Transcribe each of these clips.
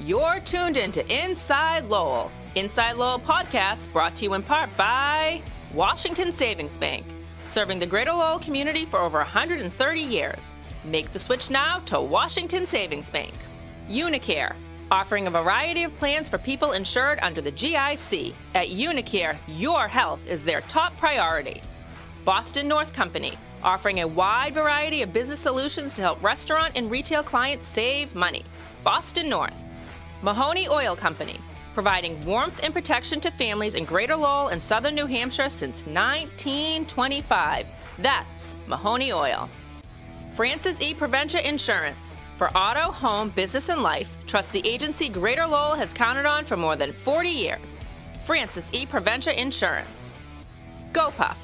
You're tuned into Inside Lowell. Inside Lowell podcast brought to you in part by Washington Savings Bank, serving the greater Lowell community for over 130 years. Make the switch now to Washington Savings Bank. Unicare, offering a variety of plans for people insured under the GIC. At Unicare, your health is their top priority. Boston North Company, offering a wide variety of business solutions to help restaurant and retail clients save money. Boston North. Mahoney Oil Company, providing warmth and protection to families in Greater Lowell and Southern New Hampshire since 1925. That's Mahoney Oil. Francis E. Preventia Insurance. For auto, home, business, and life, trust the agency Greater Lowell has counted on for more than 40 years. Francis E. Preventia Insurance. GoPuff,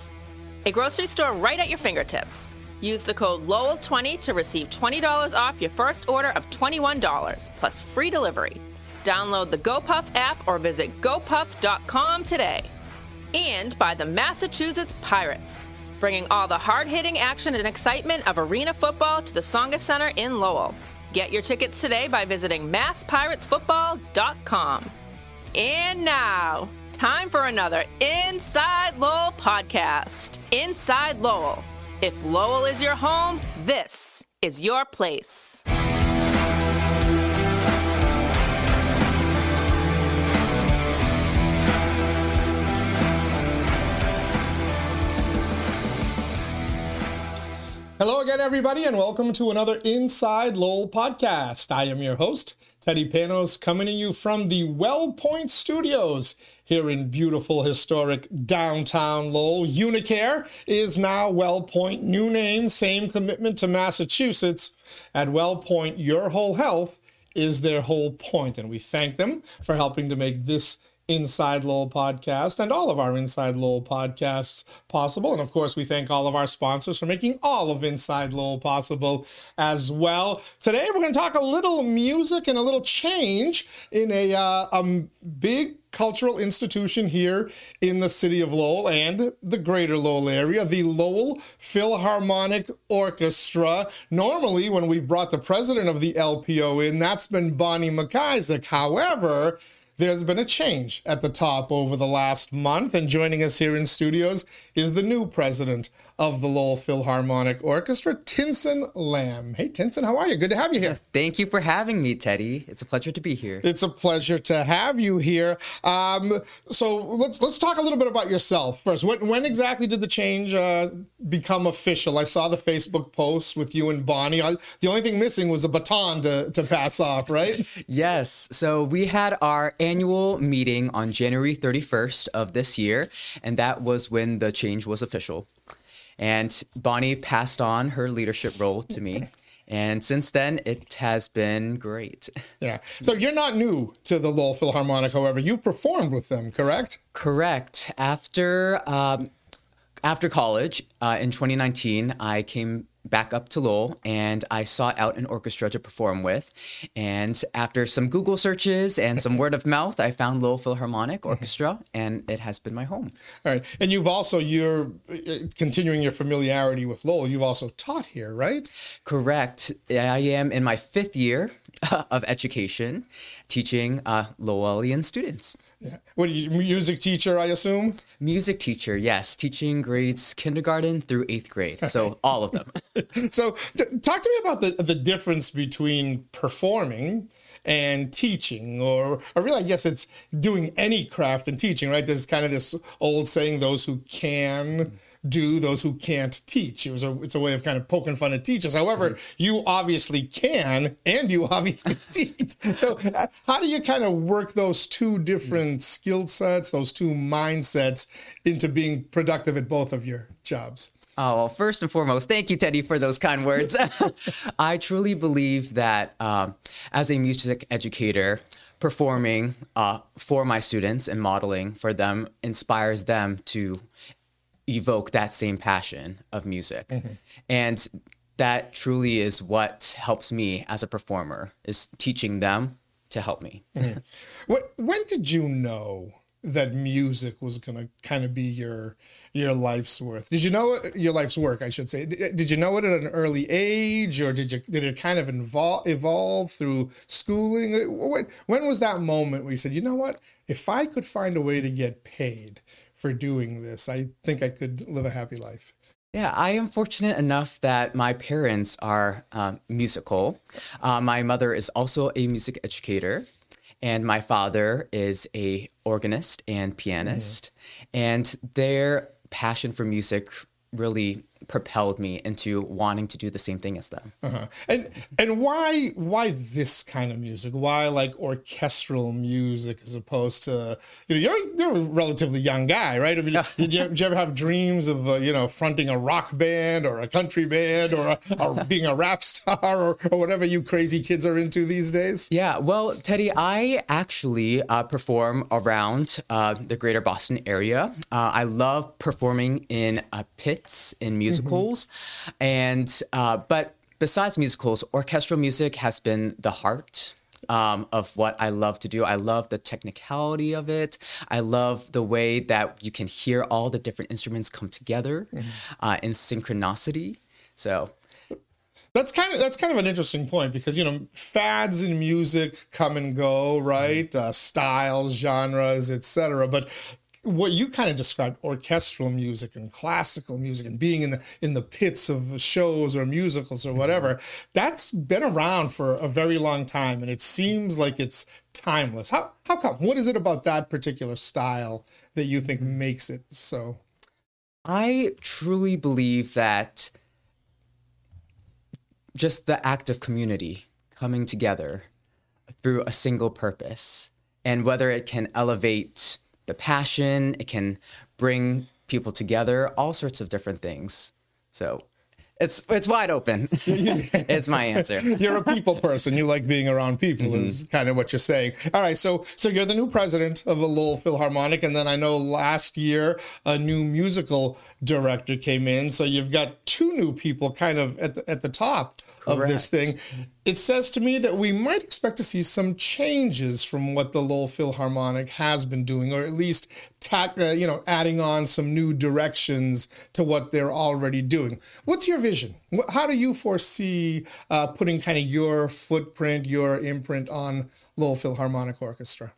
a grocery store right at your fingertips. Use the code Lowell20 to receive $20 off your first order of $21 plus free delivery. Download the GoPuff app or visit gopuff.com today. And by the Massachusetts Pirates, bringing all the hard hitting action and excitement of arena football to the Tsongas Center in Lowell. Get your tickets today by visiting masspiratesfootball.com. And now, time for another Inside Lowell podcast. Inside Lowell if Lowell is your home, this is your place. Hello again, everybody, and welcome to another Inside Lowell podcast. I am your host, Teddy Panos, coming to you from the WellPoint Studios here in beautiful, historic downtown Lowell. Unicare is now WellPoint. New name, same commitment to Massachusetts. At WellPoint, your whole health is their whole. And we thank them for helping to make this Inside Lowell podcast and all of our Inside Lowell podcasts possible. And of course, we thank all of our sponsors for making all of Inside Lowell possible as well. Today, we're going to talk a little music and a little change in a, uh, a big cultural institution here in the city of Lowell and the greater Lowell area, the Lowell Philharmonic Orchestra. Normally, when we've brought the president of the LPO in, that's been Bonnie McIsaac. However, there's been a change at the top over the last month, and joining us here in studios is the new president of the Lowell Philharmonic Orchestra, Tinson Lam. Hey, Tinson, how are you? Good to have you here. Thank you for having me, Teddy. It's a pleasure to be here. It's a pleasure to have you here. Um, so let's let's talk a little bit about yourself first. When, when exactly did the change uh, become official? I saw the Facebook post with you and Bonnie. I, the only thing missing was a baton to, to pass off, right? yes. So we had our annual meeting on January 31st of this year, and that was when the change was official. And Bonnie passed on her leadership role to me. And since then, it has been great. Yeah. So you're not new to the Lowell Philharmonic, however. You've performed with them, correct? Correct. After um, after college uh, in 2019, I came back up to Lowell and I sought out an orchestra to perform with. And after some Google searches and some word of mouth, I found Lowell Philharmonic. Orchestra and it has been my home. All right. And you've also, you're uh, continuing your familiarity with Lowell. You've also taught here, right? Correct. I am in my fifth year of education teaching uh, Lowellian students. Yeah. What are you, music teacher, I assume? Music teacher, yes. Teaching grades kindergarten through eighth grade. So all of them. so, t- talk to me about the the difference between performing and teaching, or or really, I guess it's doing any craft and teaching, right? There's kind of this old saying: "Those who can." Do those who can't teach. It was a it's a way of kind of poking fun at teachers. However, mm-hmm. you obviously can and you obviously teach. So how do you kind of work those two different skill sets, those two mindsets into being productive at both of your jobs? Oh, well, first and foremost, thank you, Teddy, for those kind words. I truly believe that um, as a music educator, performing uh, for my students and modeling for them inspires them to evoke that same passion of music. Mm-hmm. And that truly is what helps me as a performer is teaching them to help me. Mm-hmm. What when did you know that music was going to kind of be your your life's worth. Did you know it, your life's work? I should say. Did, did you know it at an early age, or did you did it kind of evolve evolve through schooling? When, when was that moment where you said, you know what, if I could find a way to get paid for doing this, I think I could live a happy life. Yeah, I am fortunate enough that my parents are um, musical. Uh, my mother is also a music educator, and my father is a organist and pianist. Mm. And their passion for music really propelled me into wanting to do the same thing as them. Uh-huh. And and why why this kind of music? Why like orchestral music as opposed to you know you're you're a relatively young guy, right? I mean, did, you, did you ever have dreams of uh, you know fronting a rock band or a country band or, a, or being a rap star or, or whatever you crazy kids are into these days? Yeah, well, Teddy, I actually uh, perform around uh, the greater Boston area. Uh, I love performing in uh, pits in music musicals, mm-hmm. and uh, but besides musicals, orchestral music has been the heart um, of what I love to do. I love the technicality of it. I love the way that you can hear all the different instruments come together mm-hmm. uh, in synchronicity. So that's kind of that's kind of an interesting point because you know fads in music come and go, right? Mm-hmm. Uh, styles, genres, etc. But what you kind of described orchestral music and classical music and being in the in the pits of shows or musicals or whatever mm-hmm. that's been around for a very long time and it seems like it's timeless. How how come? What is it about that particular style that you think mm-hmm. makes it so? I truly believe that just the act of community coming together through a single purpose and whether it can elevate the passion, it can bring people together, all sorts of different things. So it's it's wide open. it's my answer. You're a people person. You like being around people. Mm-hmm. Is kind of what you're saying. All right. So so you're the new president of the Lowell Philharmonic, and then I know last year a new musical director came in. So you've got two new people kind of at the, at the top Correct. of this thing. It says to me that we might expect to see some changes from what the Lowell Philharmonic has been doing, or at least tat, uh, you know, adding on some new directions to what they're already doing. What's your vision? How do you foresee uh, putting kind of your footprint, your imprint on Lowell Philharmonic Orchestra?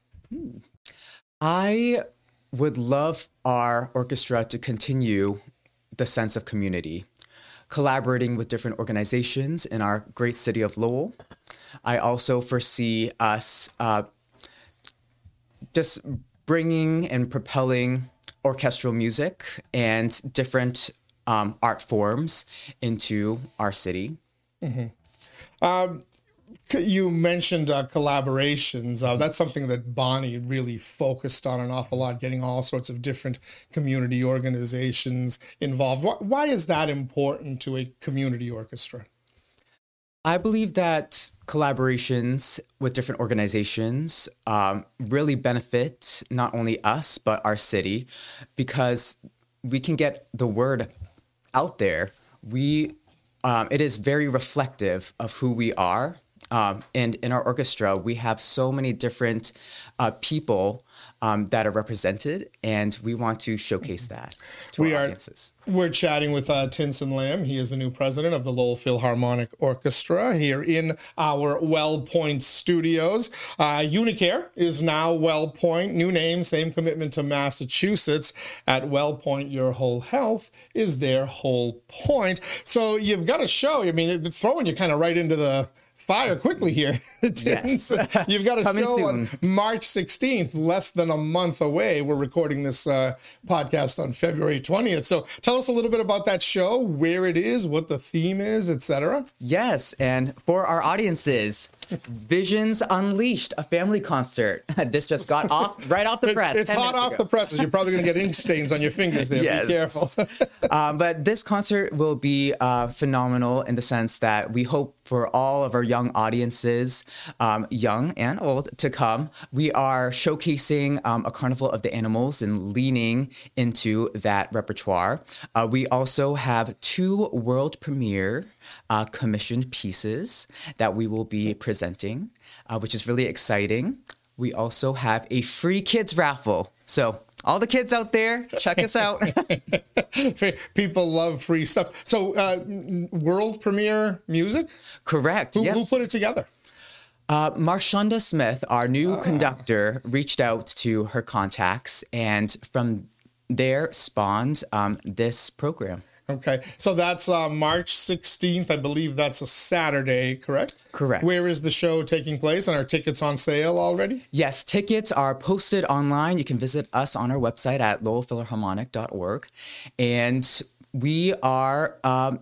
I would love our orchestra to continue the sense of community collaborating with different organizations in our great city of Lowell. I also foresee us uh, just bringing and propelling orchestral music and different um, art forms into our city. Mm-hmm. Um, you mentioned uh, collaborations. Uh, that's something that Bonnie really focused on an awful lot, getting all sorts of different community organizations involved. Why, why is that important to a community orchestra? I believe that collaborations with different organizations um, really benefit not only us, but our city because we can get the word out there. We um, it is very reflective of who we are um, and in our orchestra, we have so many different uh, people um, that are represented, and we want to showcase that to we our are, audiences. We're chatting with uh, Tinson Lam. He is the new president of the Lowell Philharmonic Orchestra here in our WellPoint studios. Uh, Unicare is now WellPoint. New name, same commitment to Massachusetts. At WellPoint, your whole health is their whole point. So you've got a show. I mean, throwing you kind of right into the fire quickly here. yes. You've got a Coming show soon. on March 16th, less than a month away. We're recording this uh, podcast on February 20th. So tell us a little bit about that show, where it is, what the theme is, etc. Yes, and for our audiences, Visions Unleashed, a family concert. this just got off right off the press. It, it's hot off ago. the presses. You're probably going to get ink stains on your fingers there. Yes. Be careful. um, but this concert will be uh, phenomenal in the sense that we hope for all of our young audiences, um, young and old, to come. We are showcasing um, a carnival of the animals and leaning into that repertoire. Uh, we also have two world premiere uh, commissioned pieces that we will be presenting, uh, which is really exciting. We also have a free kids raffle. So all the kids out there, check us out. People love free stuff. So, uh, world premiere music? Correct. Who, yes. who put it together? Uh, Marshanda Smith, our new conductor, reached out to her contacts, and from there spawned um, this program. Okay, so that's uh, March 16th. I believe that's a Saturday, correct? Correct. Where is the show taking place? And are tickets on sale already? Yes, tickets are posted online. You can visit us on our website at lowellphilharmonic.org. And we are, um,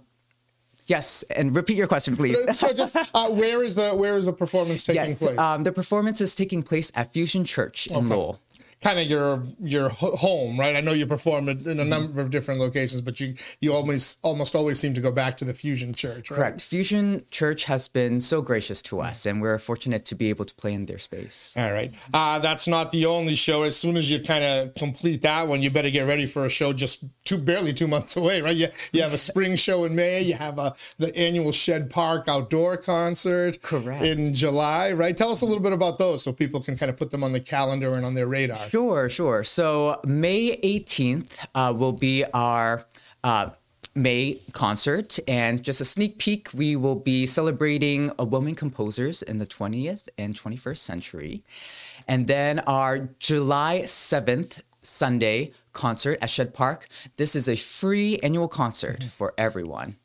yes, and repeat your question, please. Just, uh, where is the where is the performance taking yes, place? um, the performance is taking place at Fusion Church in Lowell. kind of your your home, right? I know you perform Mm-hmm. in a number of different locations, but you you almost almost always seem to go back to the Fusion Church, right? Correct. Fusion Church has been so gracious to us, and we're fortunate to be able to play in their space. All right. Uh, that's not the only show. As soon as you kind of complete that one, you better get ready for a show just two, barely two months away, right? You, you have a spring show in May. You have a, the annual Shedd Park outdoor concert Correct. in July, right? Tell us a little bit about those so people can kind of put them on the calendar and on their radar. Sure, sure. So May 18th uh, will be our uh, May concert, and just a sneak peek, we will be celebrating uh, women composers in the 20th and 21st century. And then our July 7th, Sunday concert at Shedd Park. This is a free annual concert for everyone.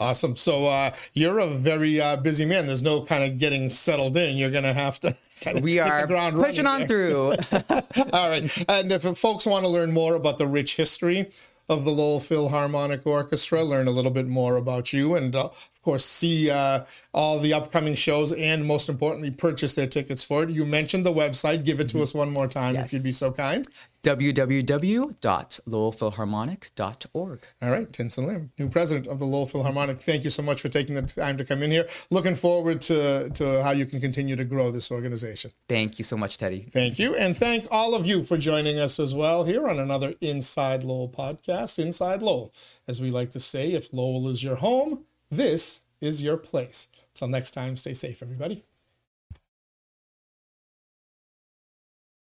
Awesome. So uh, you're a very uh, busy man. There's no kind of getting settled in. You're going to have to kind of We are ground pushing on there. through. All right. And if folks want to learn more about the rich history of the Lowell Philharmonic Orchestra, learn a little bit more about you, and uh, of course, see uh, all the upcoming shows, and most importantly, purchase their tickets for it. You mentioned the website. Give it to us one more time if you'd be so kind. www.lowellphilharmonic.org. All right, Tinson Lam, new president of the Lowell Philharmonic. Thank you so much for taking the time to come in here. Looking forward to, to how you can continue to grow this organization. Thank you so much, Teddy. Thank you. And thank all of you for joining us as well here on another Inside Lowell podcast. Inside Lowell. As we like to say, if Lowell is your home, this is your place. Until next time, stay safe, everybody.